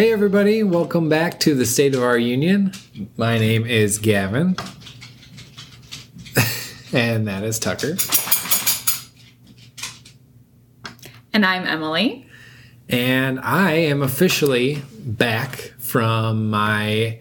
Hey, everybody, welcome back to the State of Our Union. My name is Gavin, and that is Tucker. And I'm Amalie. And I am officially back from my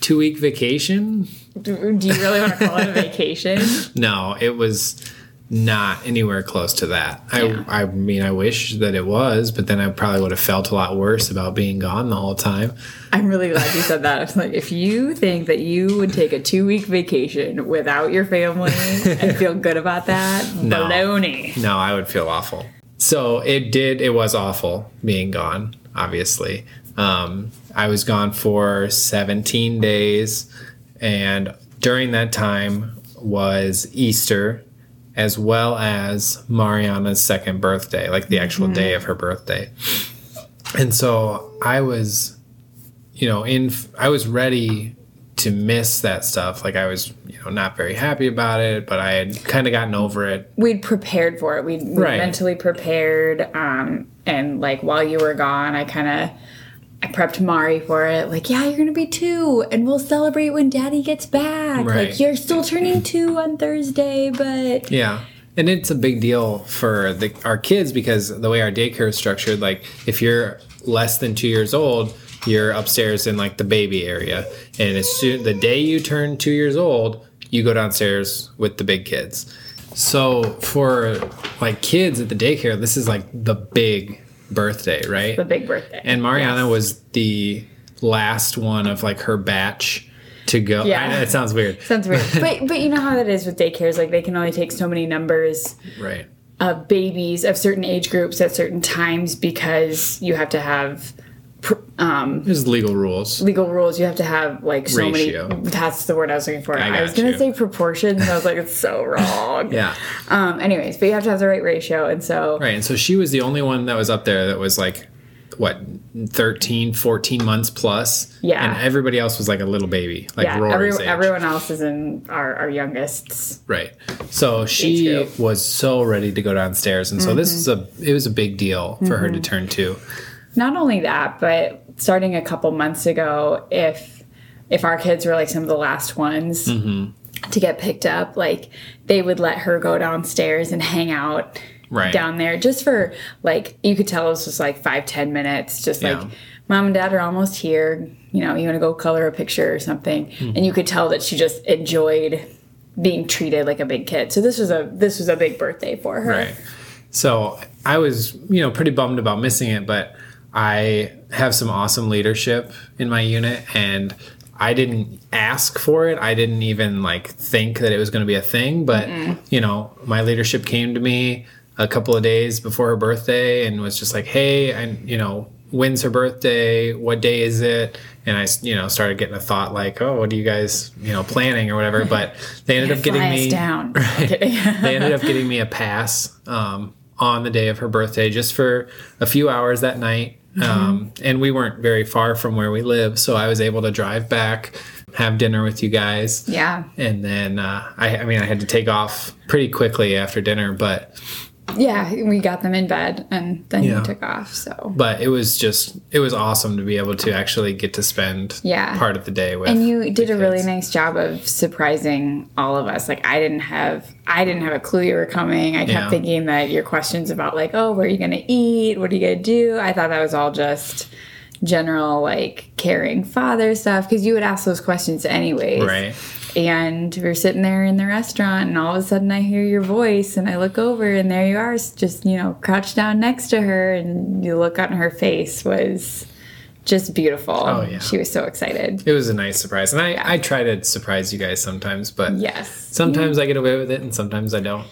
two week vacation. Do, do you really want to call it a vacation? No, it was not anywhere close to that. Yeah. I I mean I wish that it was, but then I probably would have felt a lot worse about being gone the whole time. I'm really glad you said that. It's like if you think that you would take a two week vacation without your family and feel good about that, No. baloney. No, I would feel awful. So it did. It was awful being gone. Obviously, um, I was gone for 17 days, and during that time was Easter, as well as Mariana's second birthday, like the actual day of her birthday. And so I was, you know, in. I was ready to miss that stuff. Like I was, you know, not very happy about it, but I had kind of gotten over it We'd prepared for it. We'd, we'd Right. mentally prepared. Um, and like while you were gone, I kind of I prepped Mari for it. Like, yeah, you're gonna be two, and we'll celebrate when Daddy gets back. Right. Like, you're still turning two on Thursday, but Yeah. And it's a big deal for the, our kids because the way our daycare is structured, like if you're less than two years old, you're upstairs in like the baby area. And as soon the day you turn two years old, you go downstairs with the big kids. So for like kids at the daycare, this is like the big birthday, right? the big birthday. And Mariana Yes. was the last one of like her batch to go. Yeah. I know it sounds weird. Sounds weird, but but you know how that is with daycares. Like they can only take so many numbers Right. of babies of certain age groups at certain times because you have to have um, There's legal rules. legal rules. You have to have like so Ratio. many. That's the word I was looking for. I I, was gonna you. say proportions. I was like, it's so wrong. Yeah. Um. Anyways, but you have to have the right ratio, and so Right. And so she was the only one that was up there that was like, what, 13, 14 months plus? Yeah. And everybody else was like a little baby, like yeah, Rory's every, everyone else is in our our youngest's. Right. So she was so ready to go downstairs. And so this Mm-hmm. was a, it was a big deal for her to turn two. not only that, but starting a couple months ago, if if our kids were like some of the last ones Mm-hmm. to get picked up, like they would let her go downstairs and hang out Right. down there just for like you could tell it was just like five ten minutes, just Yeah. like mom and dad are almost here. You know, you want to go color a picture or something, Mm-hmm. and you could tell that she just enjoyed being treated like a big kid. So this was a this was a big birthday for her. Right. So I was, you know, pretty bummed about missing it, but I have some awesome leadership in my unit and I didn't ask for it. I didn't even like think that it was going to be a thing, but you know, my leadership came to me a couple of days before her birthday and was just like, "Hey, and you know, when's her birthday? What day is it?" And I, you know, started getting a thought like, "Oh, what are you guys, you know, planning or whatever?" But they ended up getting me down. Okay. they ended up getting me a pass um, on the day of her birthday just for a few hours that night. Um, and we weren't very far from where we live, so I was able to drive back, have dinner with you guys. yeah. And then, uh, I, I mean, I had to take off pretty quickly after dinner, but Yeah, we got them in bed and then Yeah. you took off. So but it was just it was awesome to be able to actually get to spend Yeah. part of the day with. and you did a really nice job of surprising all of us. Like I didn't have I didn't have a clue you were coming. I kept Yeah. thinking that your questions about like, oh, where are you gonna eat? What are you gonna do? I thought that was all just general like caring father stuff because you would ask those questions anyways. right. And we're sitting there in the restaurant, and all of a sudden I hear your voice, and I look over, and there you are, just you know, crouched down next to her, and you look on her face was just beautiful. Oh, yeah. she was so excited. It was a nice surprise, and I I try to surprise you guys sometimes, but Yes, sometimes I get away with it, and sometimes I don't.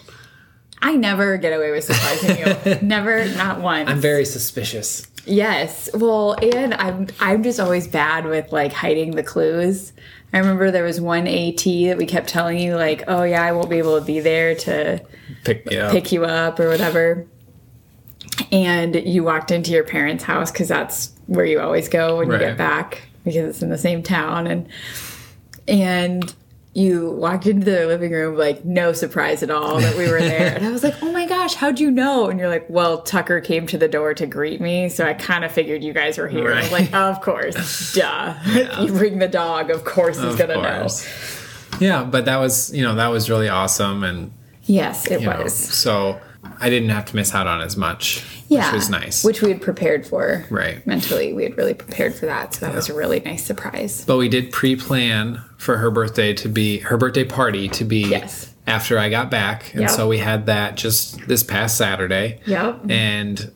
I never get away with surprising you. never, not once. I'm very suspicious. Yes. Well, and I'm I'm just always bad with like hiding the clues. I remember there was one AIT that we kept telling you like, "Oh yeah, I won't be able to be there to Pick me up. pick you up or whatever." And you walked into your parents' house cuz that's where you always go when you get back because it's in the same town and and you walked into the living room like no surprise at all that we were there. And i was like oh my gosh how'd you know? And you're like well tucker came to the door to greet me so i kind of figured you guys were here. I was Right. like of course duh. You bring the dog of course he's Of gonna course. Yeah, but that was you know that was really awesome, and yes it you know, was. so I didn't have to miss out on as much, yeah which was nice. which we had prepared for Right. mentally we had really prepared for that so that was a really nice surprise but we did pre-plan for her birthday to be her birthday party to be Yes. after I got back, and Yep. so we had that just this past Saturday. yep and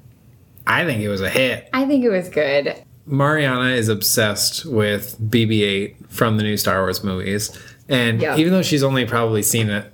I think it was a hit. i think it was good Mariana is obsessed with BB-8 from the new Star Wars movies, and Yeah. even though she's only probably seen it,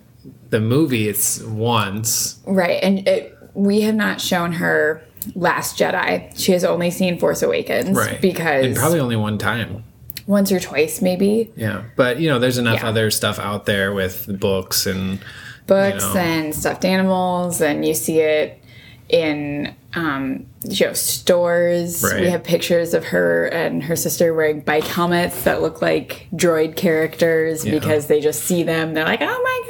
the movie it's once. Right. And it, we have not shown her Last Jedi. She has only seen Force Awakens. Right. Because and probably only one time. once or twice, maybe. Yeah. But, you know, there's enough Yeah. other stuff out there with books and. Books You know. and stuffed animals, and you see it in um, you know, stores. Right. We have pictures of her and her sister wearing bike helmets that look like droid characters Yeah. because they just see them. They're like, oh my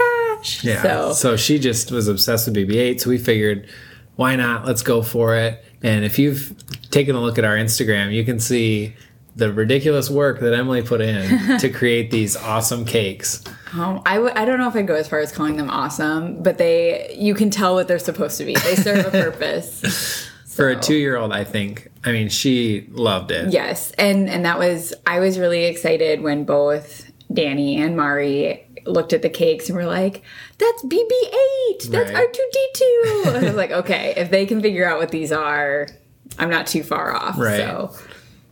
gosh. Yeah. So, So, she just was obsessed with BB 8. So we figured, why not? Let's go for it. And if you've taken a look at our Instagram, you can see the ridiculous work that Amalie put in to create these awesome cakes. Um, I w- I don't know if I'd go as far as calling them awesome, but they you can tell what they're supposed to be. They serve a purpose. For a two year old, I think. I mean, she loved it. Yes, and and that was I was really excited when both Danny and Mari looked at the cakes and were like, "That's BB-8. That's Right. R2D2." I was like, "Okay, if they can figure out what these are, I'm not too far off." Right. So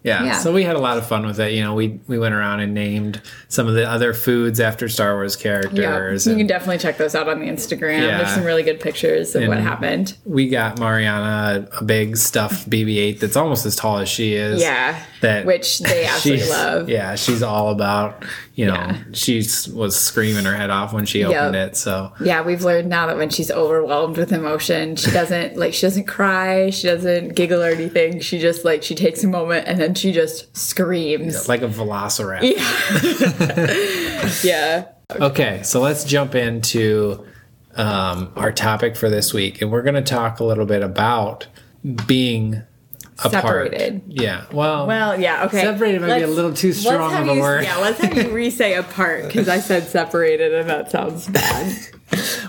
Yeah. Yeah. So we had a lot of fun with it. You know, we we went around and named some of the other foods after Star Wars yeah, characters. you can definitely check those out on the Instagram. Yeah. There's some really good pictures of what happened. we got Mariana a big stuffed BB-8 that's almost as tall as she is. Yeah, That which they absolutely love. Yeah, she's all about. You know, Yeah. she was screaming her head off when she opened it. So Yeah, we've learned now that when she's overwhelmed with emotion, she doesn't like she doesn't cry, she doesn't giggle or anything. She just like she takes a moment and then she just screams. like a velociraptor. Yeah. Okay, so let's jump into um, our topic for this week, and we're going to talk a little bit about being apart. Separated. Yeah. Well. Well, yeah, okay. Separated might be a little too strong of a you- word. Yeah, let's have you re-say apart because I said separated and that sounds bad.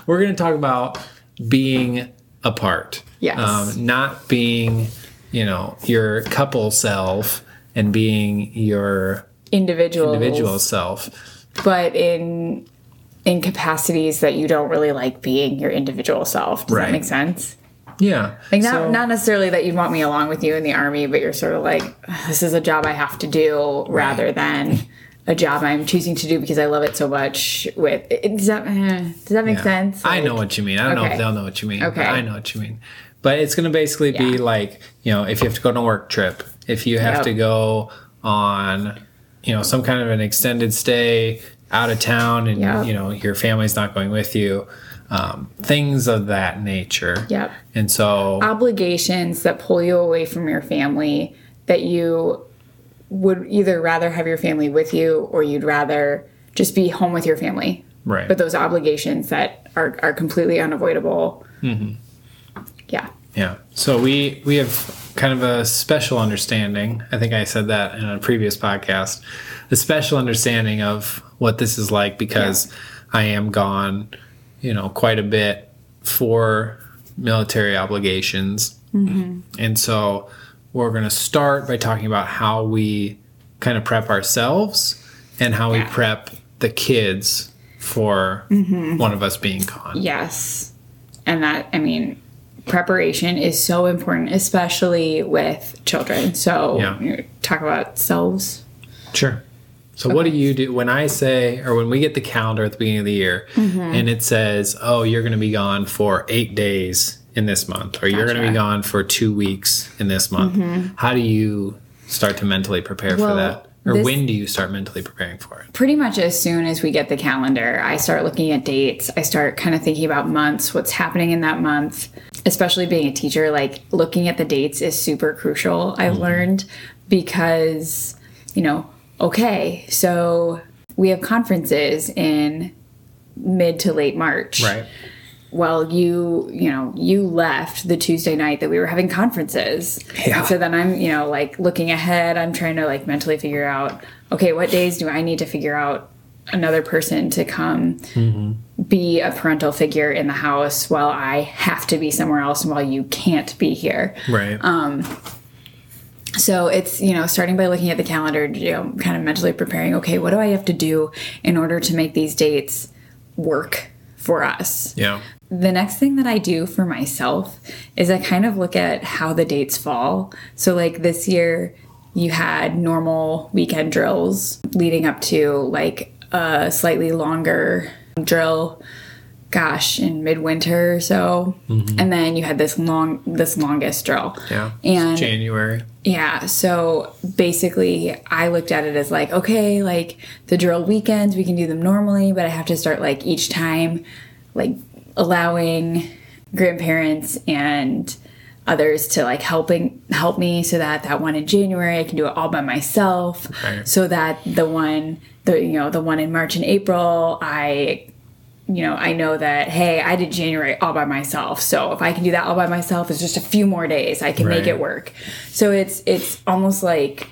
we're going to talk about being apart. Yes. Um, not being, you know, your couple self and being your Individual. individual self. But in in capacities that you don't really like being your individual self. Does Right. that make sense? Yeah. Like not So- not necessarily that you'd want me along with you in the army, but you're sort of like, this is a job I have to do rather than a job I'm choosing to do because I love it so much. With does that eh, does that make Yeah. sense? I know what you mean. I don't know if they'll know what you mean. Okay. I know what you mean. But it's going to basically be like, you know, if you have to go on a work trip, if you have Yep. to go on, you know, some kind of an extended stay out of town and, Yep. you know, your family's not going with you, um, things of that nature. Yep. And so, obligations that pull you away from your family that you would either rather have your family with you or you'd rather just be home with your family. right. But those obligations that are, are completely unavoidable. Mm-hmm. Yeah. Yeah. So we we have kind of a special understanding. I think I said that in a previous podcast. A special understanding of what this is like because I am gone, you know, quite a bit for military obligations. Mm-hmm. And so we're going to start by talking about how we kind of prep ourselves and how we prep the kids for mm-hmm. one of us being gone. Yes. And that, I mean, preparation is so important, especially with children. So, Yeah. talk about selves. Sure. So what do you do when I say, or when we get the calendar at the beginning of the year, Mm-hmm. and it says, "Oh, you're going to be gone for eight days in this month, or you're going to be gone for two weeks in this month"? How do you start to mentally prepare for Mm-hmm. That, or this- when do you start mentally preparing for it? Pretty much as soon as we get the calendar, I start looking at dates. I start kind of thinking about months, what's happening in that month. Especially being a teacher, like looking at the dates is super crucial, I've learned, because, you know, okay, so we have conferences in mid to late March. Right. Well, you, you know, you left the Tuesday night that we were having conferences. Yeah. And so then I'm, you know, like looking ahead, I'm trying to like mentally figure out, okay, what days do I need to figure out another person to come mm-hmm. be a parental figure in the house while I have to be somewhere else and while you can't be here. Right. Um, So it's, you know, starting by looking at the calendar, you know, kind of mentally preparing, okay, what do I have to do in order to make these dates work for us? yeah. The next thing that I do for myself is I kind of look at how the dates fall. So, like this year, you had normal weekend drills leading up to like a slightly longer drill gosh in midwinter or so mm-hmm. and then you had this long this longest drill Yeah. and January. yeah, so basically I looked at it as like, okay, like the drill weekends, we can do them normally, but I have to start like each time like allowing grandparents and others to like helping help me so that that one in January I can do it all by myself Right. so that the one the you know the one in March and April I you know, I know that hey, I did January all by myself. So if I can do that all by myself, it's just a few more days. I can make it work. So it's it's almost like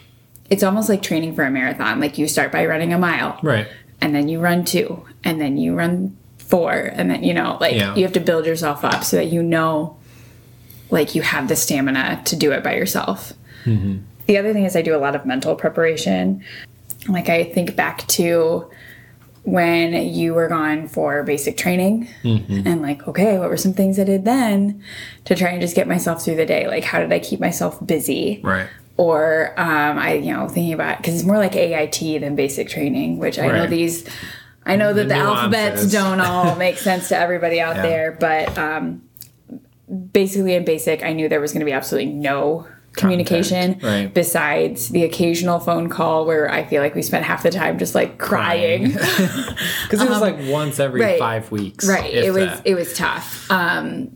it's almost like training for a marathon. Like you start by running a mile, Right. and then you run two, and then you run four, and then you know, like Yeah. you have to build yourself up so that you know, like you have the stamina to do it by yourself. Mm-hmm. The other thing is I do a lot of mental preparation. Like I think back to when you were gone for basic training and like okay what were some things i did then to try and just get myself through the day? Like how did i keep myself busy? Right. or um, i you know thinking about because it's more like ait than basic training which i know these i know that The alphabets don't all make sense to everybody out Yeah. there but um, basically in basic i knew there was going to be absolutely no communication right. besides the occasional phone call where i feel like we spent half the time just like crying. Because it was like once every Um, right. five weeks. Right. It was that. it was tough. Um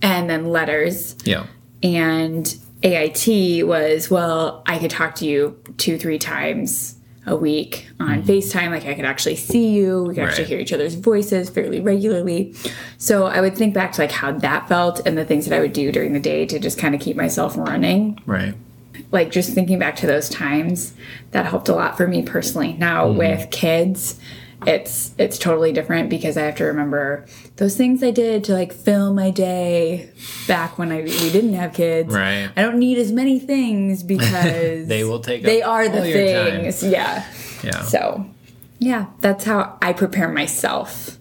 and then letters yeah. and AIT was well, I could talk to you two, three times a week on mm-hmm. FaceTime. Like I could actually see you. We could actually hear each other's voices fairly regularly. So I would think back to like how that felt and the things that I would do during the day to just kind of keep myself running Right. like just thinking back to those times that helped a lot for me personally now mm-hmm. with kids it's it's totally different because i have to remember those things i did to like fill my day back when I, we didn't have kids Right. i don't need as many things because They will take they up are the all your time. things yeah Yeah. so yeah that's how i prepare myself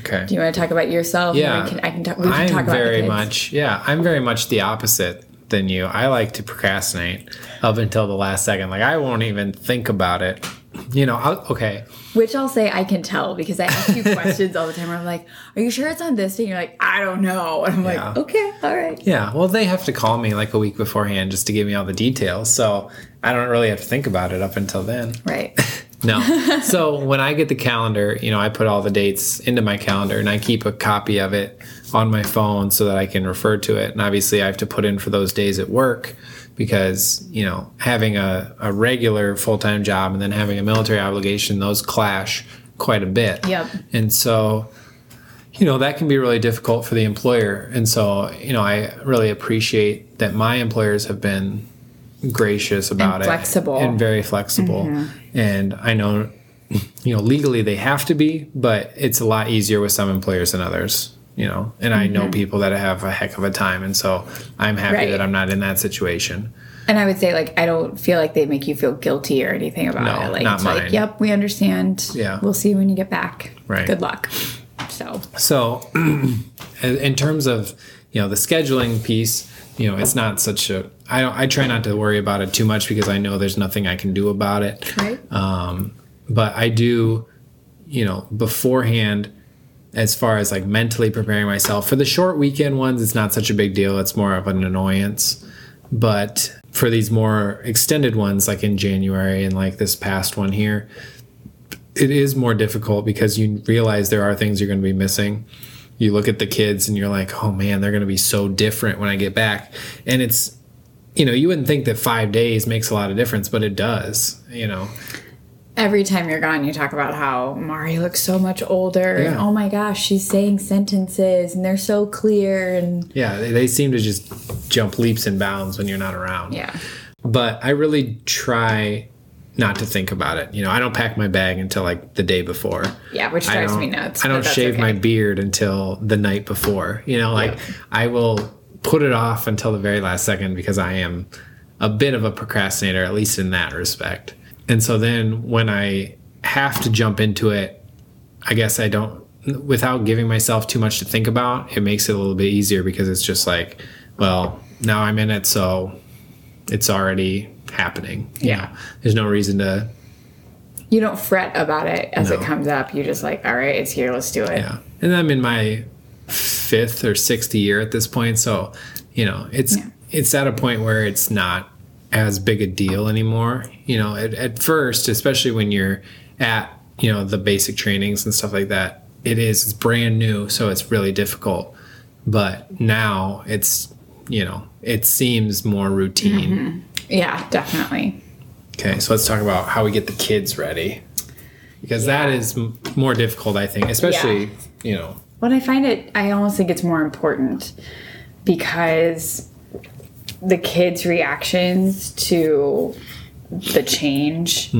okay. do you want to talk about yourself Yeah. I can, I can talk we can I'm talk about very much yeah. I'm very much the opposite than you. I like to procrastinate up until the last second. Like I won't even think about it. You know. I'll, okay. Which I'll say I can tell because I ask you questions all the time. Where I'm like, "Are you sure it's on this day?" And you're like, "I don't know." And I'm Yeah. like, "Okay, all right." Yeah. Well, they have to call me like a week beforehand just to give me all the details. So I don't really have to think about it up until then. Right. No. so when I get the calendar, you know, I put all the dates into my calendar and I keep a copy of it on my phone so that I can refer to it. And obviously, I have to put in for those days at work because, you know, having a, a regular full time job and then having a military obligation, those clash quite a bit. Yep. And so, you know, that can be really difficult for the employer. And so, you know, I really appreciate that my employers have been gracious about it flexible. and very flexible. Mm-hmm. And I know, you know, legally they have to be, but it's a lot easier with some employers than others. You know, and I know people that have a heck of a time, and so I'm happy Right. that I'm not in that situation. And I would say like I don't feel like they make you feel guilty or anything about No, it. Like not it's mine. like, "Yep, we understand. Yeah. We'll see you when you get back. Right. Good luck." So So, in in terms of you know the scheduling piece, you know, it's not such a. I don't. I try not to worry about it too much because I know there's nothing I can do about it. right. Um, but I do, you know, beforehand, as far as like mentally preparing myself for the short weekend ones, it's not such a big deal. It's more of an annoyance. But for these more extended ones, like in January and like this past one here, it is more difficult because you realize there are things you're going to be missing. You look at the kids and you're like, oh man, they're going to be so different when I get back. And it's, you know, you wouldn't think that five days makes a lot of difference, but it does, you know. Every time you're gone, you talk about how Mari looks so much older. And, oh my gosh, she's saying sentences and they're so clear. And Yeah, they, they seem to just jump leaps and bounds when you're not around. yeah. But I really try not to think about it. You know, I don't pack my bag until like the day before. Yeah, which drives me nuts. I don't shave okay. my beard until the night before. You know, like I will put it off until the very last second because I am a bit of a procrastinator, at least in that respect. And so then when I have to jump into it, I guess I don't, without giving myself too much to think about, it makes it a little bit easier because it's just like, well, now I'm in it, so it's already happening. you Yeah. know? There's no reason to You don't fret about it as it comes up. You're just like, all right, it's here. Let's do it. Yeah. And I'm in my fifth or sixth year at this point. So, you know, it's Yeah. it's at a point where it's not as big a deal anymore. You know, at, at first, especially when you're at, you know, the basic trainings and stuff like that, it is it's brand new, so it's really difficult. But now it's, you know, it seems more routine. Mm-hmm. Yeah, definitely. Okay, so let's talk about how we get the kids ready. Because that is m- more difficult, I think, especially, you know, When I find it, I almost think it's more important because the kids' reactions to the change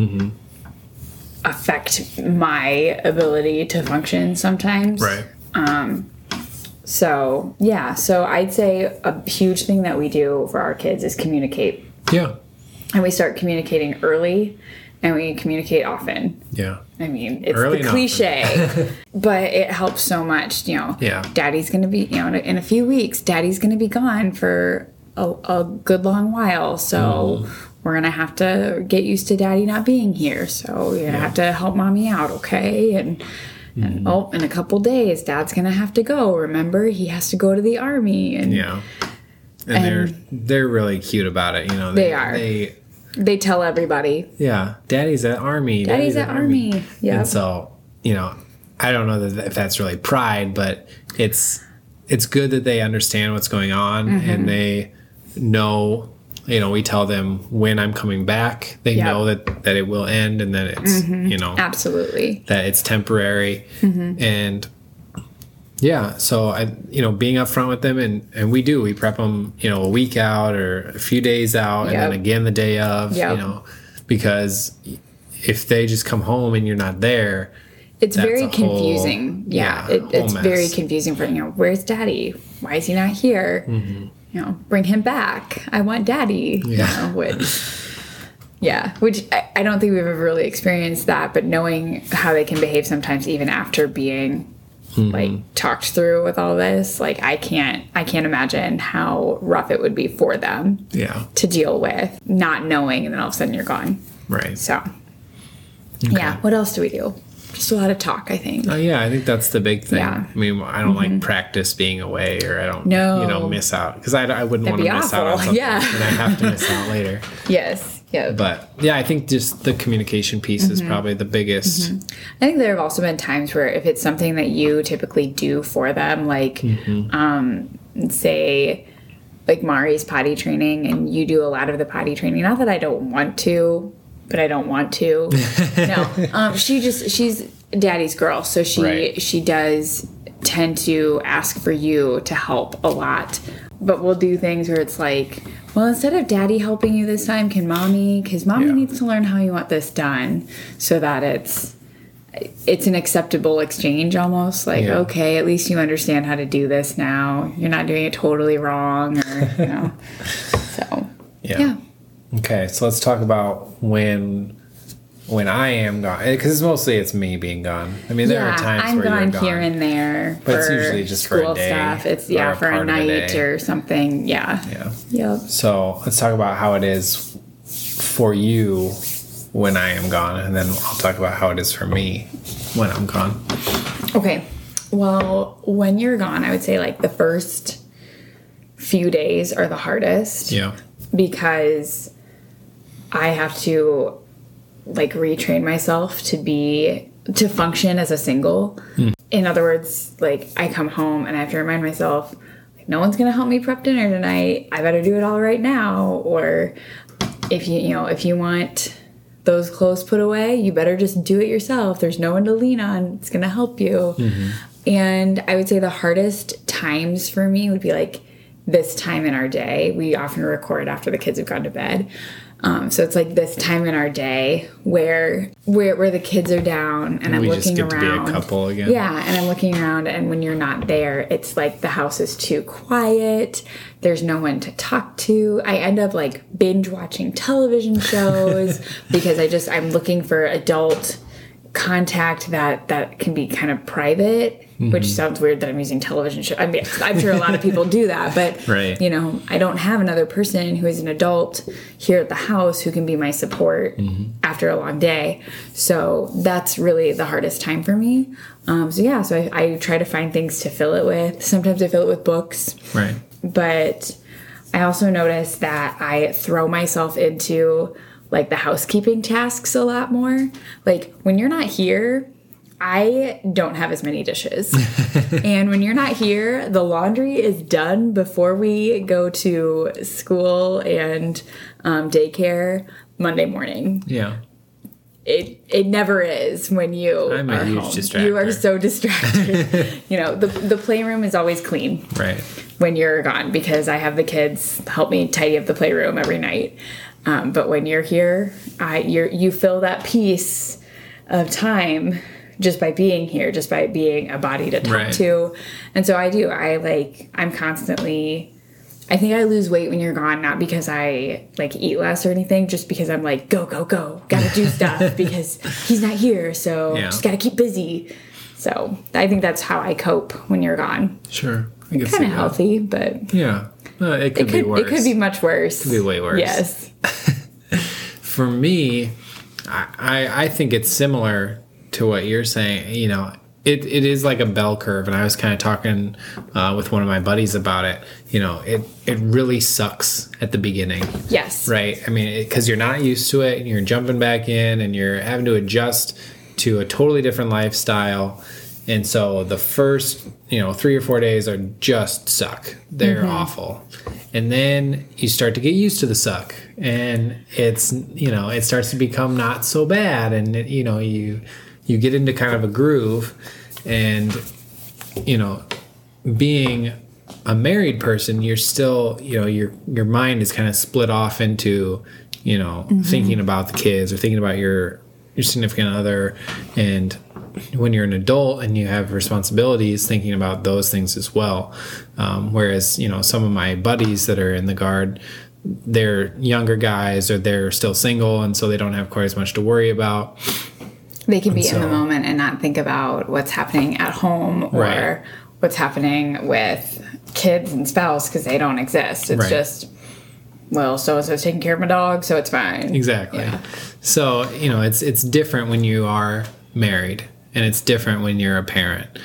affect my ability to function sometimes. right. Um, so, yeah, so I'd say a huge thing that we do for our kids is communicate. Yeah. And we start communicating early and we communicate often. Yeah. I mean, it's Early the cliche, but it helps so much. You know, Yeah. daddy's going to be, you know, in a, in a few weeks, daddy's going to be gone for a, a good long while. So Mm-hmm. we're going to have to get used to daddy not being here. So you're going to have to help mommy out, okay? And, Mm-hmm. and oh, in a couple days, dad's going to have to go. Remember, he has to go to the army. And Yeah. And, they're they're really cute about it, you know. They are. They they tell everybody, yeah, daddy's at army. daddy's at army. Yeah. And so, you know, I don't know that if that's really pride, but it's it's good that they understand what's going on Mm-hmm. and they know you know, we tell them when I'm coming back. They Yep. know that that it will end and that it's you know Absolutely. that it's temporary Mm-hmm. and yeah so i you know being upfront with them and and we do we prep them you know a week out or a few days out and then again the day of Yep. you know because if they just come home and you're not there It's very a whole- confusing. yeah, yeah, it, it's very confusing for you know where's daddy? Why is he not here? Mm-hmm. You know, bring him back. I want daddy. Yeah. You know, which, yeah, which I, I don't think we've ever really experienced that, but knowing how they can behave sometimes even after being Mm-hmm. like talked through with all this, like I can't I can't imagine how rough it would be for them yeah to deal with not knowing and then all of a sudden you're gone. right So yeah, what else do we do? Just a lot of talk, I think. Oh yeah, I think that's the big thing. Yeah. Mm-hmm. I mean, I don't like practice being away, or I don't, No. you know, miss out because I, I wouldn't want to miss out on something, Yeah. and I have to miss out later. Yes. Yeah. But yeah, I think just the communication piece Mm-hmm. is probably the biggest. I think there have also been times where if it's something that you typically do for them, like um, say like Mari's potty training and you do a lot of the potty training. Not that I don't want to, but I don't want to. no. Um, she just she's daddy's girl, so she Right. she does tend to ask for you to help a lot. But we'll do things where it's like, well, instead of daddy helping you this time, can mommy? Because mommy Yeah. needs to learn how you want this done so that it's it's an acceptable exchange almost like Yeah. okay at least you understand how to do this now you're not doing it totally wrong or you know so Yeah. yeah Okay, so let's talk about when when I am gone eh, because it's mostly it's me being gone. I mean, there yeah are times i'm where gone, you're gone. here and there But it's usually just for a day stuff it's yeah a for a a night day. or something yeah yeah. yep So let's talk about how it is for you when I am gone, and then I'll talk about how it is for me when I'm gone. Okay. Well, when you're gone, I would say like the first few days are the hardest Yeah. because I have to like retrain myself to be to function as a single. Hmm. In other words, like I come home and I have to remind myself like no one's going to help me prep dinner tonight. I better do it all right now or if you you know, if you want those clothes put away, you better just do it yourself. There's no one to lean on. It's going to help you. Mm-hmm. And I would say the hardest times for me would be like this time in our day. We often record after the kids have gone to bed. Um, so it's like this time in our day where where where the kids are down and I'm we just looking get to be a around. couple again. Yeah, and I'm looking around and when you're not there, it's like the house is too quiet. There's no one to talk to. I end up like binge watching television shows because I just I'm looking for adult contact that that can be kind of private Mm-hmm. which sounds weird that i'm using television show i mean i'm sure a lot of people do that but Right. you know i don't have another person who is an adult here at the house who can be my support Mm-hmm. after a long day so that's really the hardest time for me um, so yeah so I, I try to find things to fill it with sometimes i fill it with books Right. but I also notice that I throw myself into like the housekeeping tasks a lot more. Like when you're not here, I don't have as many dishes. and when you're not here, the laundry is done before we go to school and um, daycare Monday morning. Yeah. It it never is when you I'm a are huge home. distractor. You are so distracted. you know, the the playroom is always clean Right. when you're gone because I have the kids help me tidy up the playroom every night. Um, but when you're here, I you you fill that piece of time just by being here, just by being a body to talk Right. to. And so I do. I like I'm constantly I think I lose weight when you're gone, not because I like eat less or anything, just because I'm like, go, go, go, gotta do stuff because he's not here. So Yeah. just gotta keep busy. So I think that's how I cope when you're gone. Sure. I see Kind of healthy, but Yeah. It could it be could, worse. it could be much worse. Could be way worse. Yes. For me, I, I I think it's similar to what you're saying. You know, it, it is like a bell curve, and I was kind of talking uh, with one of my buddies about it. You know, it it really sucks at the beginning. Yes. Right. I mean, because you're not used to it and you're jumping back in and you're having to adjust to a totally different lifestyle. And so the first, you know, three or four days are just suck. They're mm-hmm. awful. And then you start to get used to the suck and it's, you know, it starts to become not so bad. And, it, you know, you, you get into kind of a groove and, you know, being a married person, you're still, you know, your your mind is kind of split off into, you know, mm-hmm. thinking about the kids or thinking about your your significant other, and when you're an adult and you have responsibilities, thinking about those things as well. Um, whereas, you know, some of my buddies that are in the guard, they're younger guys or they're still single, and so they don't have quite as much to worry about. They can be in the moment and not think about what's happening at home or Right. what's happening with kids and spouse because they don't exist. It's Right. just, well, so and so's taking care of my dog, so it's fine. Exactly. Yeah. So, you know, it's it's different when you are married and it's different when you're a parent.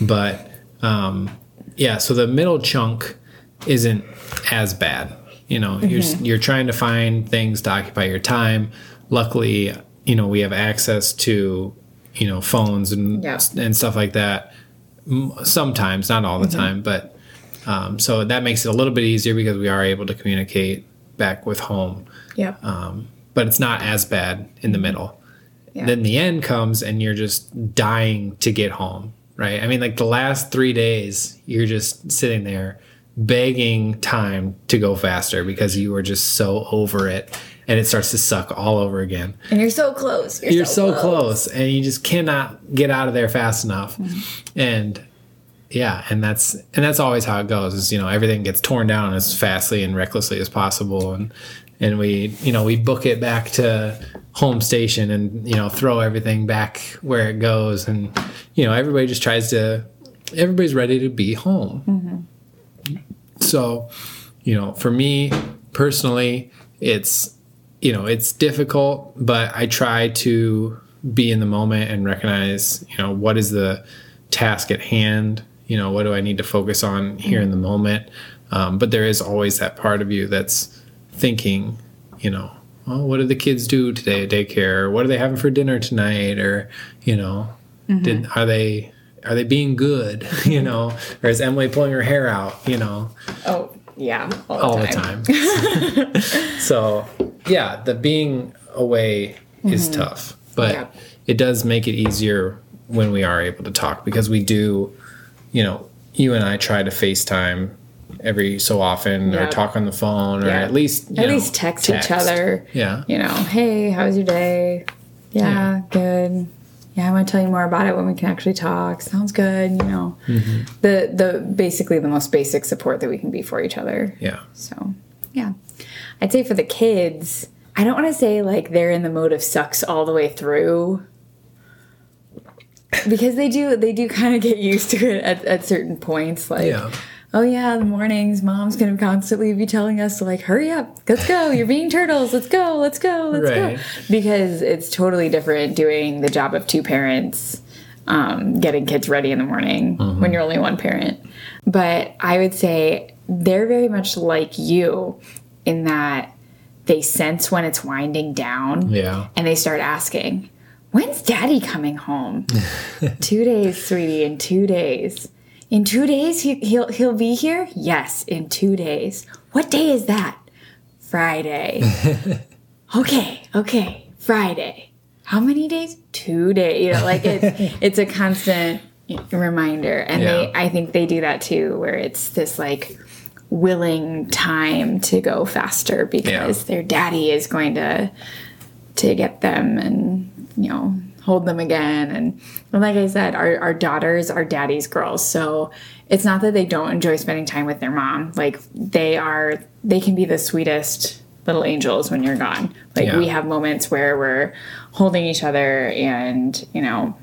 But um yeah, so the middle chunk isn't as bad. You know, you're you're trying to find things to occupy your time. Luckily, you know, we have access to, you know, phones and Yeah. and stuff like that. Sometimes, not all the time, but um, so that makes it a little bit easier because we are able to communicate back with home Yep. um, but it's not as bad in the middle. Yeah. Then the end comes and you're just dying to get home, right? I mean, like the last three days, you're just sitting there begging time to go faster because you were just so over it and it starts to suck all over again. and you're so close. You're, You're so close and you just cannot get out of there fast enough. Mm-hmm. And yeah, and that's and that's always how it goes. Is you know everything gets torn down as fastly and recklessly as possible, and and we you know we book it back to home station and you know throw everything back where it goes, and you know everybody just tries to everybody's ready to be home. So, you know, for me personally, it's you know it's difficult, but I try to be in the moment and recognize you know what is the task at hand? You know what do i need to focus on here in the moment? Um, but there is always that part of you that's thinking you know oh what did the kids do today at daycare or what are they having for dinner tonight or you know mm-hmm. did are they are they being good you know or is Amalie pulling her hair out you know Oh, yeah. All, all the time. so, yeah, the being away is mm-hmm. tough. But Yeah. it does make it easier when we are able to talk because we do, you know, you and I try to FaceTime every so often Yeah. or talk on the phone or Yeah. at least you At know, least text, each other. Yeah. You know, hey, how was your day? Yeah, good. Yeah, I want to tell you more about it when we can actually talk. Sounds good. You know, Mm-hmm. the the basically the most basic support that we can be for each other. Yeah. So, yeah. I'd say for the kids, I don't want to say like they're in the mode of sucks all the way through. Because they do they do kind of get used to it at, at certain points. Like, Yeah. Oh yeah, the mornings, mom's gonna constantly be telling us to like, hurry up, let's go, you're being turtles, let's go, let's go, let's Right. go. Because it's totally different doing the job of two parents, um, getting kids ready in the morning when you're only one parent. But I would say they're very much like you in that they sense when it's winding down Yeah. and they start asking, When's daddy coming home? two days, sweetie, in two days. In two days he, he'll he'll be here? Yes, in two days. What day is that? Friday. okay, okay, Friday. How many days? Two days. You know, like it's it's a constant reminder. And they I think they do that too, where it's this like willing time to go faster because their daddy is going to to get them and you know hold them again. And, and like i said our, our daughters are daddy's girls. So it's not that they don't enjoy spending time with their mom. Like they are they can be the sweetest little angels when you're gone. Like Yeah. we have moments where we're holding each other and you know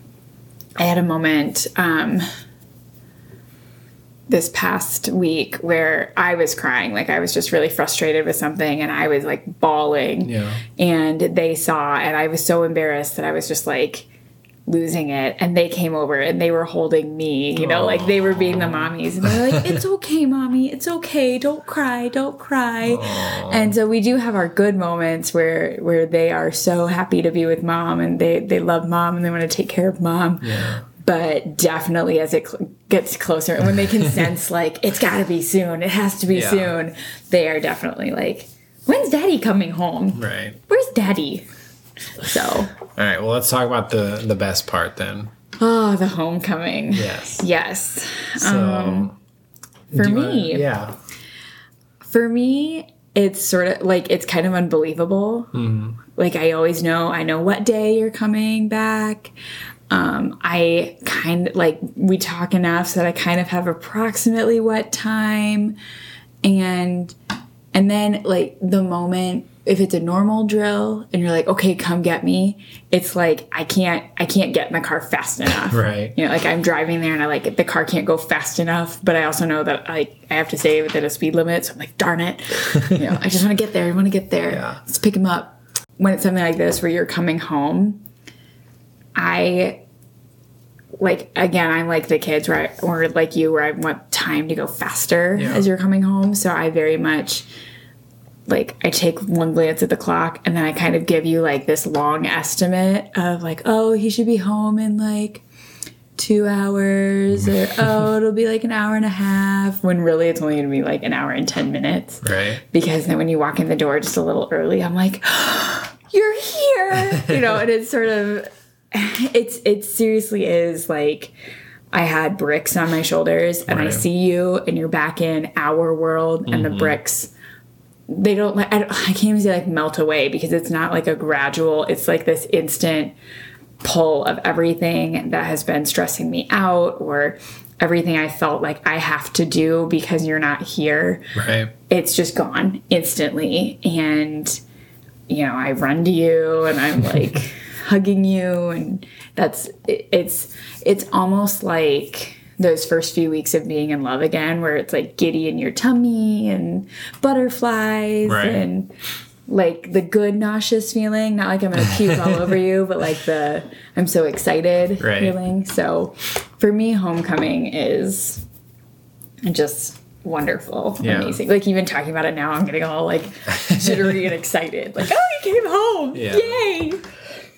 i had a moment um this past week where I was crying. Like I was just really frustrated with something and I was like bawling. Yeah. And they saw and I was so embarrassed that I was just like losing it. And they came over and they were holding me, you know, like they were being the mommies. And they're like, It's okay, mommy. It's okay. Don't cry. Don't cry. And so we do have our good moments where where they are so happy to be with mom and they they love mom and they want to take care of mom Yeah. but definitely as it cl- gets closer and when they can sense like it's got to be soon it has to be Yeah. soon they are definitely like when's daddy coming home Right. where's daddy so All right. Well, let's talk about the the best part then. oh the homecoming Yes. yes So Um, for you wanna- me yeah. for me it's sort of like it's kind of unbelievable like i always know i know what day you're coming back um, i kind of like we talk enough so that i kind of have approximately what time. And and then like the moment if it's a normal drill and you're like okay come get me it's like i can't i can't get in the car fast enough. Right. you know like i'm driving there and i like the car can't go fast enough but i also know that like i have to stay within a speed limit so i'm like darn it. You know i just want to get there i want to get there. Yeah. let's pick him up. When it's something like this where you're coming home i like again i'm like the kids where I, or like you where i want time to go faster Yeah. as you're coming home so i very much like I take one glance at the clock and then I kind of give you like this long estimate of like, oh, he should be home in like two hours or oh, it'll be like an hour and a half when really it's only gonna be like an hour and 10 minutes. Right. Because then when you walk in the door just a little early, I'm like, you're here, you know, and it's sort of, it's, it seriously is like, I had bricks on my shoulders and I see you and you're back in our world and the mm-hmm. bricks they don't like I, don't, I can't even say like melt away because it's not like a gradual it's like this instant pull of everything that has been stressing me out or everything i felt like i have to do because you're not here. Right. it's just gone instantly and you know i run to you and i'm like hugging you and that's it- it's it's almost like those first few weeks of being in love again where it's like giddy in your tummy and butterflies Right. and like the good nauseous feeling not like i'm gonna puke all over you but like the i'm so excited Right. feeling so for me homecoming is just wonderful Yeah. amazing like even talking about it now i'm getting all like jittery and excited like oh you came home Yeah. yay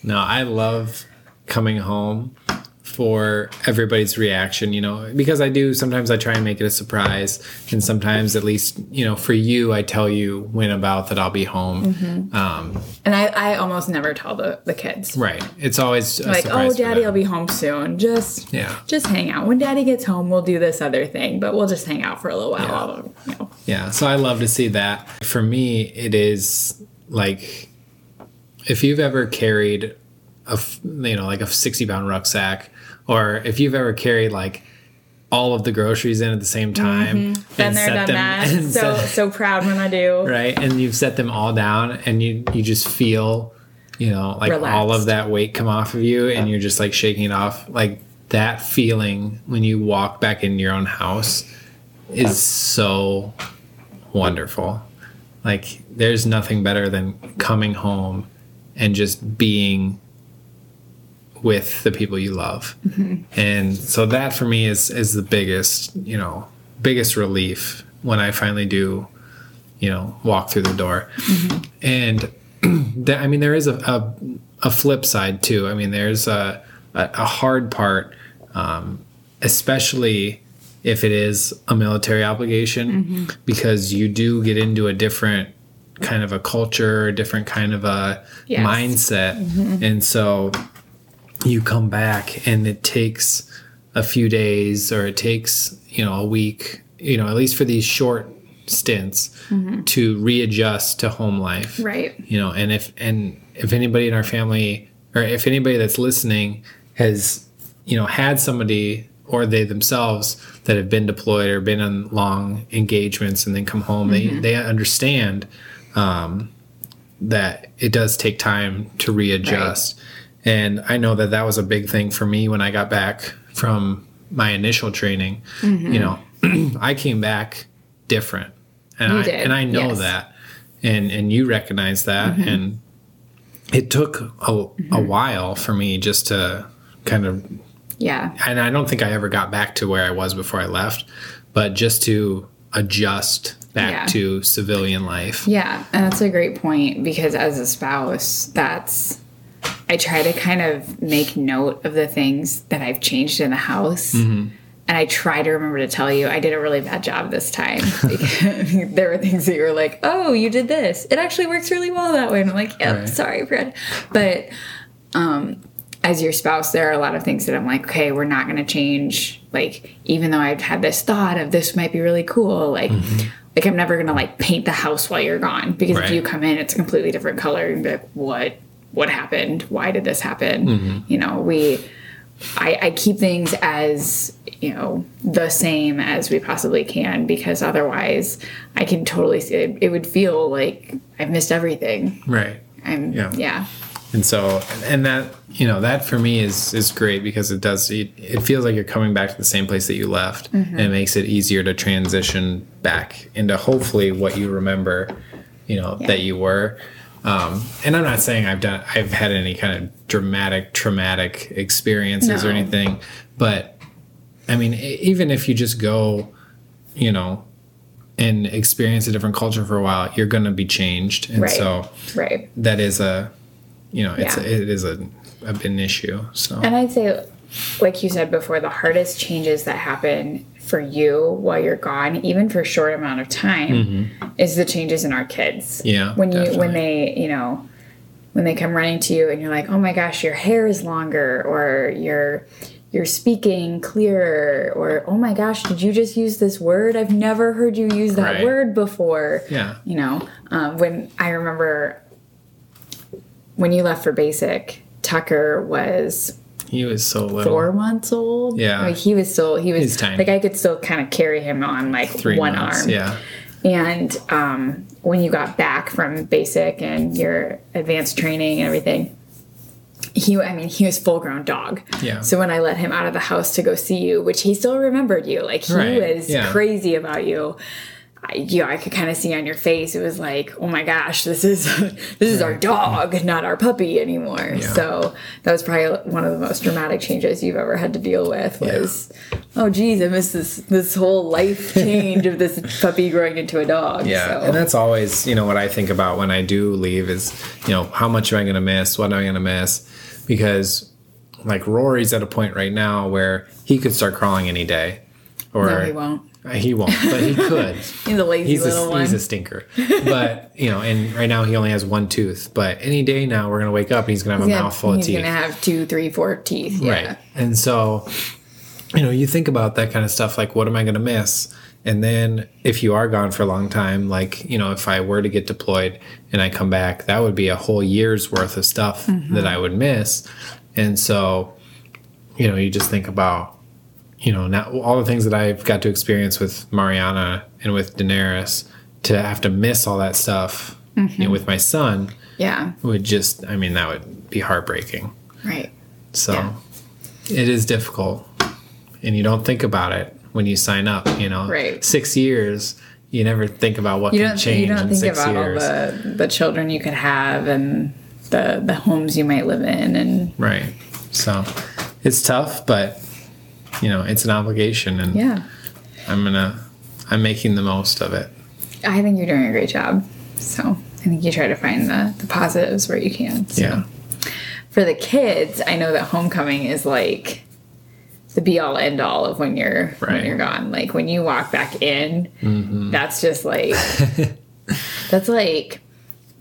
No, I love coming home for everybody's reaction, you know, because I do sometimes I try and make it a surprise, and sometimes at least you know for you I tell you when about that I'll be home. Mm-hmm. Um, And I, I almost never tell the, the kids. right, it's always a Like, oh, daddy will be home soon. Just Yeah. just hang out. When daddy gets home, we'll do this other thing, but we'll just hang out for a little while. Yeah. You know. Yeah, so I love to see that. For me, it is like if you've ever carried a you know like a sixty pound rucksack, or if you've ever carried like all of the groceries in at the same time, mm-hmm. Been and there, set done them- that. So set- so proud when I do. right, and you've set them all down, and you you just feel you know like all of that weight come off of you, and you're just like shaking it off, like that feeling when you walk back into your own house is so wonderful. Like there's nothing better than coming home and just being with the people you love. Mm-hmm. And so that for me is is the biggest, you know, biggest relief when I finally do, you know, walk through the door. Mm-hmm. And that, I mean there is a, a a flip side too. I mean there's a a, a hard part um, especially if it is a military obligation mm-hmm. because you do get into a different kind of a culture, a different kind of a Yes. mindset. Mm-hmm. And so you come back and it takes a few days or it takes, you know, a week, you know, at least for these short stints mm-hmm. to readjust to home life Right. you know and if and if anybody in our family or if anybody that's listening has you know had somebody or they themselves that have been deployed or been on long engagements and then come home they mm-hmm. they understand um, that it does take time to readjust. And i know that that was a big thing for me when i got back from my initial training. Mm-hmm. You know i came back different. And You i did, and i know yes. that. And and you recognize that. Mm-hmm. And it took a, a mm-hmm. while for me just to kind of Yeah. and i don't think i ever got back to where i was before i left but just to adjust back Yeah. to civilian life Yeah, and that's a great point because as a spouse, that's I try to kind of make note of the things that I've changed in the house. Mm-hmm. And I try to remember to tell you I did a really bad job this time. There were things that you were like, "Oh, you did this. It actually works really well that way." And I'm like, "Yep, Right. sorry, Fred." But um, as your spouse, there are a lot of things that I'm like, "Okay, we're not going to change." Like, even though I've had this thought of this might be really cool, like. Like I'm never gonna like paint the house while you're gone because if Mm-hmm. You come in, it's a completely different color. And be like, what? What happened? Why did this happen? Mm-hmm. You know, we. I, I keep things as you know the same as we possibly can because otherwise I can totally see it, it would feel like I've missed everything. right I'm Yeah. yeah and so and that you know that for me is is great because it does it, it feels like you're coming back to the same place that you left. And it makes it easier to transition back into hopefully what you remember you know that you were. Um, and i'm not saying i've done i've had any kind of dramatic traumatic experiences or anything but i mean even if you just go you know and experience a different culture for a while you're going to be changed. And Right. so right. that is a you know it's Yeah. it is a, a an issue so And I'd say, like you said before, the hardest changes that happen for you while you're gone, even for a short amount of time, is the changes in our kids. Mm-hmm. Yeah, When you definitely. when they you know when they come running to you and you're like, oh my gosh, your hair is longer, or you're you're speaking clearer, or oh my gosh, did you just use this word? I've never heard you use that Right. word before. yeah You know, um, when I remember when you left for basic, Tucker was he was so little four months old. Yeah. like he was still he was He's tiny. like I could still kind of carry him on like three one months arm. yeah And um, when you got back from basic and your advanced training and everything, he I mean he was full grown dog. Yeah. So when I let him out of the house to go see you, which he still remembered you, like he Right, was yeah. crazy about you. I, you know, I could kind of see on your face. It was like, oh my gosh, this is this is our dog, not our puppy anymore. So that was probably one of the most dramatic changes you've ever had to deal with. Was oh geez, I missed this this whole life change of this puppy growing into a dog. yeah so. and that's always you know what i think about when i do leave is you know how much am i going to miss what am i going to miss because like Rory's at a point right now where he could start crawling any day. Or No, he won't. Uh, he won't, but he could. He's a lazy he's little a, one. he's a stinker. But you know, and right now he only has one tooth. But any day now we're gonna wake up and he's gonna have a Yeah, mouthful of teeth. he's gonna have two, three, four teeth. Yeah. Right. And so, you know, you think about that kind of stuff like, what am I going to miss? And then if you are gone for a long time, like, you know, if I were to get deployed and I come back, that would be a whole year's worth of stuff that mm-hmm. I would miss. And so, you know, you just think about, you know, now all the things that I've got to experience with Mariana and with Daenerys to have to miss all that stuff, you know, mm-hmm. with my son Yeah. would just, I mean, that would be heartbreaking. Right. So Yeah. it is difficult. And you don't think about it when you sign up, you know. Right. Six years, you never think about what You can change you don't in think six about years. all the the children you could have and the the homes you might live in and Right. So it's tough, but you know, it's an obligation and yeah. I'm gonna I'm making the most of it. I think you're doing a great job. So I think you try to find the, the positives where you can. So. Yeah. For the kids, I know that homecoming is like the be all end all of when you're Right. when you're gone. Like when you walk back in, mm-hmm. that's just like that's like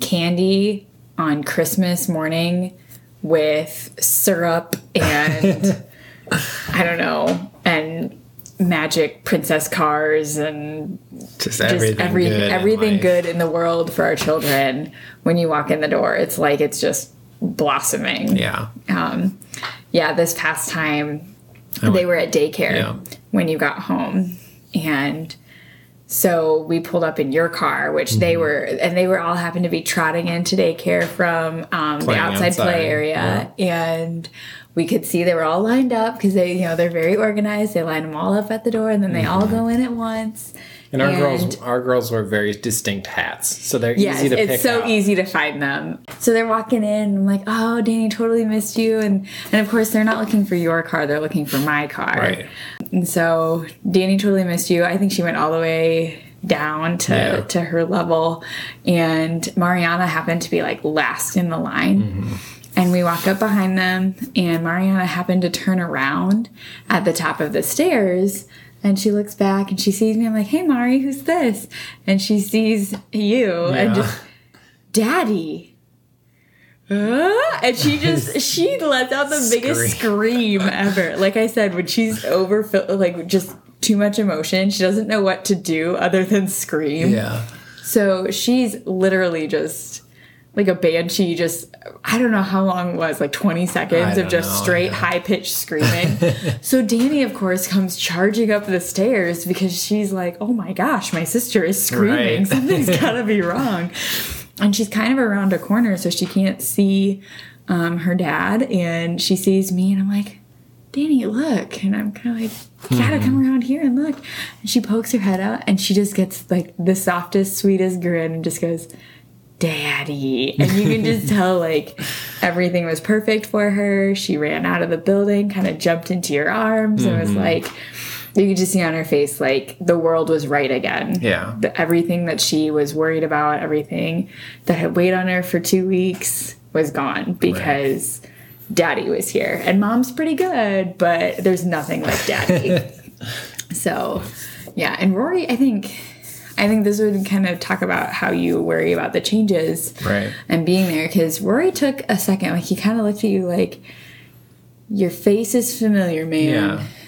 candy on Christmas morning with syrup and I don't know and magic princess cars and Just just everything every, good. in everything life. good in the world for our children when you walk in the door it's like it's just blossoming Yeah. um, yeah this past time I they went- were at daycare Yeah. when you got home and so we pulled up in your car which Mm-hmm. they were and they were all happened to be trotting into daycare from um, the outside, outside, play area and we could see they were all lined up because they you know they're very organized they line them all up at the door and then they all go in at once Mm-hmm. And our girls our girls wear very distinct hats. So they're Yes, easy to it's so out. easy to find them. So they're walking in, I'm like, oh, Danny totally missed you. And and of course they're not looking for your car, they're looking for my car. Right. And so Danny totally missed you. I think she went all the way down to, Yeah. to her level. And Mariana happened to be like last in the line. Mm-hmm. And we walk up behind them, and Mariana happened to turn around at the top of the stairs. And she looks back and she sees me. I'm like, hey, Mari, who's this? And she sees you and just, Daddy. Ah, and she just she lets out the biggest scream ever. Like I said, when she's over like just too much emotion, she doesn't know what to do other than scream. Yeah. So she's literally just like a banshee, just I don't know how long it was, like 20 seconds of just know, straight yeah. high pitched screaming. so Danny, of course, comes charging up the stairs because she's like, oh my gosh, my sister is screaming. Right. Something's gotta be wrong. And she's kind of around a corner, so she can't see um, her dad. And she sees me, and I'm like, Danny, look. And I'm kind of like, you gotta come around here and look. And she pokes her head out and she just gets like the softest, sweetest grin and just goes, Daddy. And you can just tell like everything was perfect for her. She ran out of the building, kind of jumped into your arms, and was like, you could just see on her face like the world was right again. Yeah. The, everything that she was worried about, everything that had weighed on her for two weeks was gone because daddy was here. And mom's pretty good, but there's nothing like daddy. so, yeah. And Rory, I think. I think this would kind of talk about how you worry about the changes Right. and being there because Rory took a second. Like he kind of looked at you like, "Your face is familiar, man."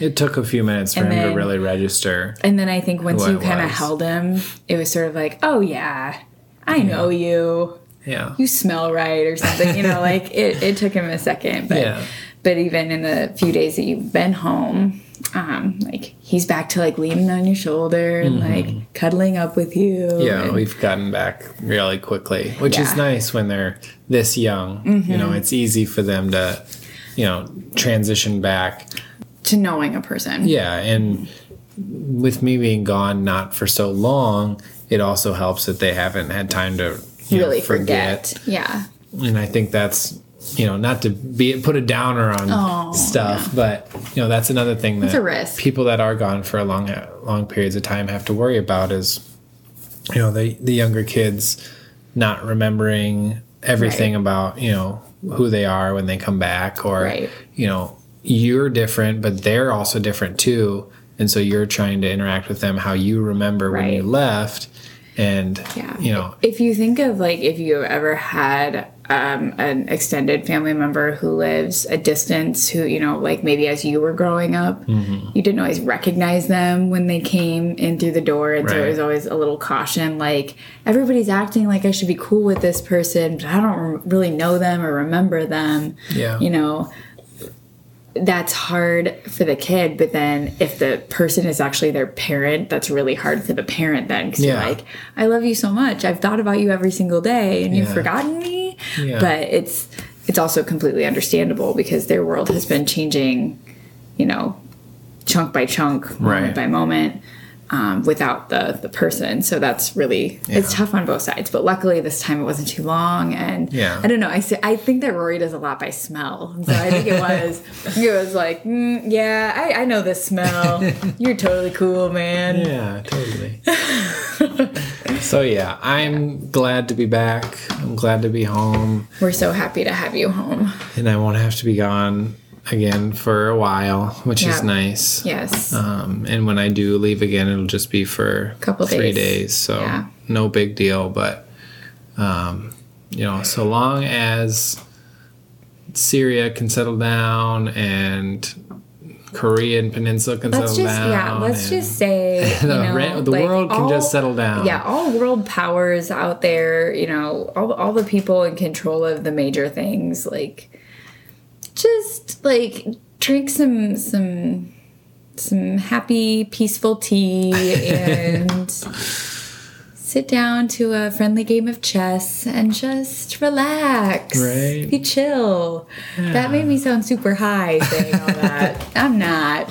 Yeah. It took a few minutes for And him then- to really register. And then I think once you kind of held him, it was sort of like, "Oh yeah, I know you. Yeah. You smell right," or something. You know, like it. It took him a second, but Yeah. but even in the few days that you've been home. Um, like he's back to like leaning on your shoulder and like cuddling up with you. Mm-hmm. Yeah, and- we've gotten back really quickly, which is nice when they're this young. You know, it's easy for them to, you know, transition back. to knowing a person. Yeah, and with me being gone not for so long, it also helps that they haven't had time to you know, really forget. Yeah. And I think that's you know not to be put a downer on Oh, stuff, but you know that's another thing that a risk. people that are gone for a long long periods of time have to worry about is you know the the younger kids not remembering everything Right. about you know who they are when they come back or Right. you know you're different but they're also different too and so you're trying to interact with them how you remember when you left and Yeah. you know If you think of like if you ever had um, an extended family member who lives a distance, who, you know, like maybe as you were growing up, Mm-hmm. you didn't always recognize them when they came in through the door. And so it was always a little caution like, everybody's acting like I should be cool with this person, but I don't re- really know them or remember them. Yeah. You know, that's hard for the kid but then if the person is actually their parent that's really hard for the parent then because Yeah. you're like i love you so much i've thought about you every single day and you've forgotten me Yeah. but it's it's also completely understandable because their world has been changing you know chunk by chunk moment by moment um, without the the person. So that's really it's tough on both sides. But luckily this time it wasn't too long. And Yeah. i don't know. I say, i think that rory does a lot by smell. So i think it was it was like mm, yeah I, I know this smell. You're totally cool man. Yeah totally so yeah i'm glad to be back i'm glad to be home we're so happy to have you home and i won't have to be gone again for a while which is nice yes Um, and when I do leave again, it'll just be for a Couple three days. days. So Yeah. no big deal. But um, you know, so long as Syria can settle down and Korean Peninsula can let's settle just down. yeah let's just say you the, know, ra- the like, world can just settle down. yeah all world powers out there you know all, all the people in control of the major things like just like drink some some some happy peaceful tea and sit down to a friendly game of chess and just relax Right. be chill that made me sound super high saying all that i'm not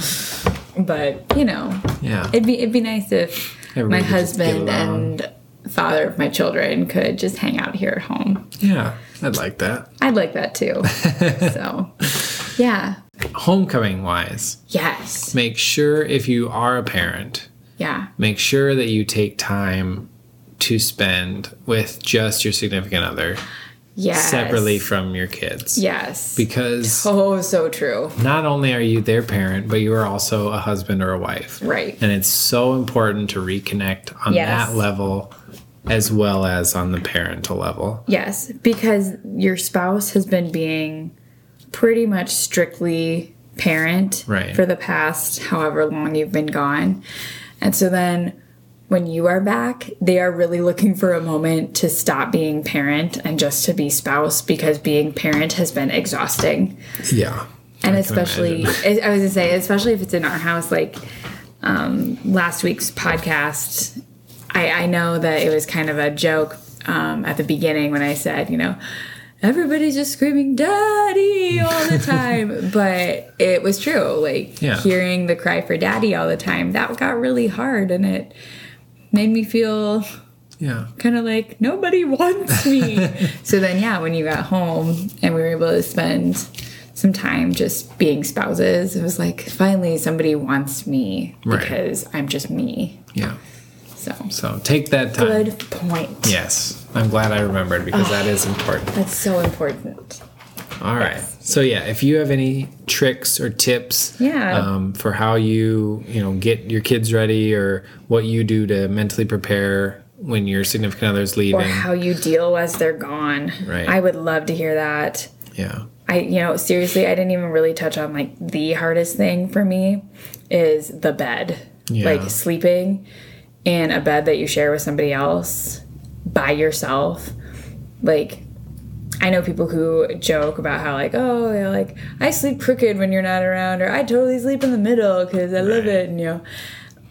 but you know Yeah. It'd be it'd be nice if Everybody my could just get husband and father of my children could just hang out here at home. yeah. I'd like that. I'd like that too. so, yeah. Homecoming wise, Yes. make sure if you are a parent, Yeah. make sure that you take time to spend with just your significant other Yes. separately from your kids. Yes. Because oh, so true. not only are you their parent, but you are also a husband or a wife. Right. And it's so important to reconnect on Yes. that level as well as on the parental level. Yes, because your spouse has been being pretty much strictly parent Right. for the past however long you've been gone. And so then when you are back, they are really looking for a moment to stop being parent and just to be spouse because being parent has been exhausting Yeah. and I especially. I was gonna say especially if it's in our house like um, last week's podcast I, I know that it was kind of a joke um, at the beginning when I said you know everybody's just screaming daddy all the time but it was true like Yeah. hearing the cry for daddy all the time that got really hard and it made me feel Yeah. kind of like nobody wants me. so then, yeah, when you got home and we were able to spend some time just being spouses, it was like finally somebody wants me Right. because I'm just me. Yeah. So So take that time. good point. Yes. I'm glad I remembered because that is important. That's so important. All right. So yeah, if you have any tricks or tips Yeah. um, for how you, you know, get your kids ready or what you do to mentally prepare when your significant other's Or leaving. how you deal as they're gone. Right. I would love to hear that. yeah. I, you know, seriously, I didn't even really touch on like the hardest thing for me is the bed. Yeah. Like sleeping in a bed that you share with somebody else by yourself. Like, I know people who joke about how, like, oh, yeah, like, I sleep crooked when you're not around, or I totally sleep in the middle because I love it. And, you know,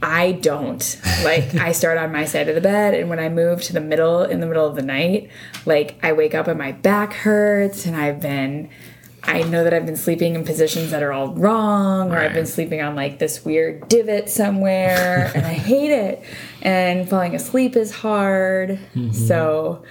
I don't. Like, I start on my side of the bed, and when I move to the middle, in the middle of the night, like, I wake up and my back hurts, and I've been. I know that I've been sleeping in positions that are all wrong, or I've been sleeping on like this weird divot somewhere, and I hate it. And falling asleep is hard. Mm-hmm. So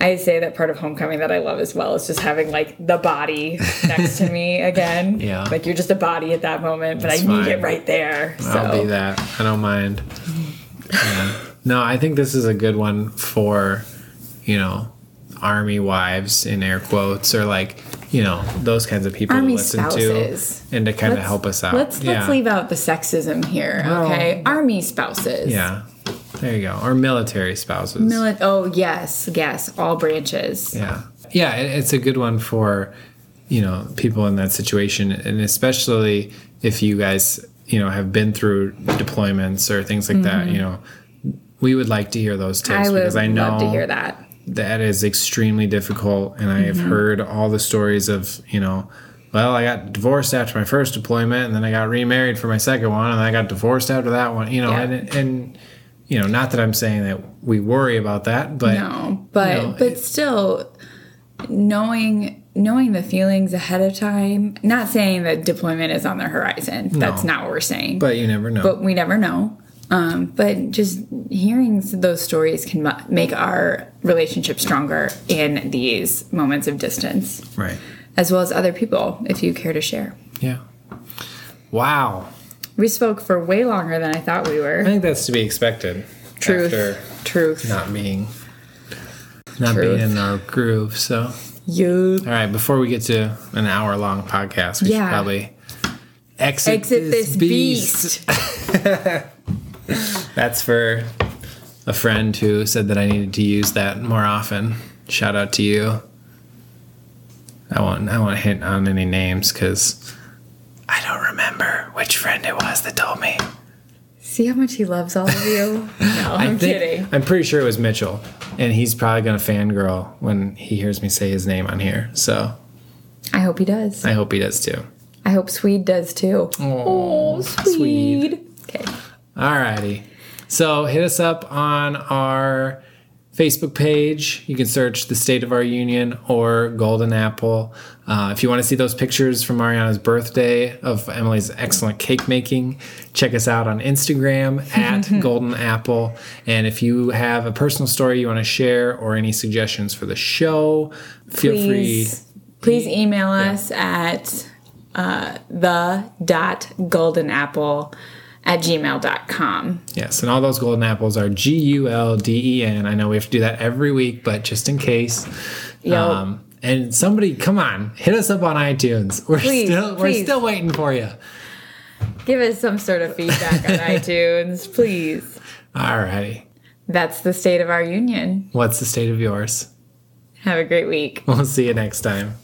I say that part of homecoming that I love as well is just having like the body next to me again. Yeah. Like you're just a body at that moment, but That's I need it right there. So I'll be that. I don't mind. Yeah. No, I think this is a good one for, you know, army wives in air quotes or like you know those kinds of people Army to listen spouses. to and to kind of Let's- help us out. Let's yeah. let's leave out the sexism here, okay? Army spouses. Yeah. There you go. Or military spouses. Mili- oh yes, yes, all branches. Yeah. Yeah, it, it's a good one for, you know, people in that situation and especially if you guys, you know, have been through deployments or things like that, you know, we would like to hear those tips Mm-hmm. I because I know love to hear that. that is extremely difficult and I have Mm-hmm. heard all the stories of, you know, well, I got divorced after my first deployment and then I got remarried for my second one and then I got divorced after that one, you know, Yeah. and and you know, not that I'm saying that we worry about that, but No, but you know, but it- still knowing knowing the feelings ahead of time. Not saying that deployment is on the horizon. That's not what we're saying. but you never know. but we never know. Um, but just hearing those stories can make our relationship stronger in these moments of distance, right. as well as other people, if you care to share. Yeah. Wow. We spoke for way longer than I thought we were. I think that's to be expected. Truth. After Truth. not being not Truth. being in our groove. So You all right, before we get to an hour long podcast, we Yeah. should probably exit, exit this beast. That's for a friend who said that I needed to use that more often. Shout out to you. I won't I won't hint on any names because I don't remember which friend it was that told me. See how much he loves all of you? No, I I'm think- kidding. I'm pretty sure it was Mitchell, and he's probably gonna fangirl when he hears me say his name on here. So I hope he does. I hope he does too. I hope Swede does too. Oh, Swede. Okay. Alrighty. So hit us up on our Facebook page. You can search the State of Our Union or Gulden Apple. Uh, if you want to see those pictures from Mariana's birthday of Emily's excellent cake making, check us out on Instagram at Gulden Apple. And if you have a personal story you want to share or any suggestions for the show, feel Please, please email us at uh, the dot gulden apple at gmail.com. Yes, and all those gulden apples are G U L D E N. I know we have to do that every week, but just in case. Yo. Um, and somebody, come on, hit us up on iTunes. We're Please, still we're please. still waiting for you. Give us some sort of feedback on iTunes, please. Alrighty. That's the state of our union. What's the state of yours? Have a great week. We'll see you next time.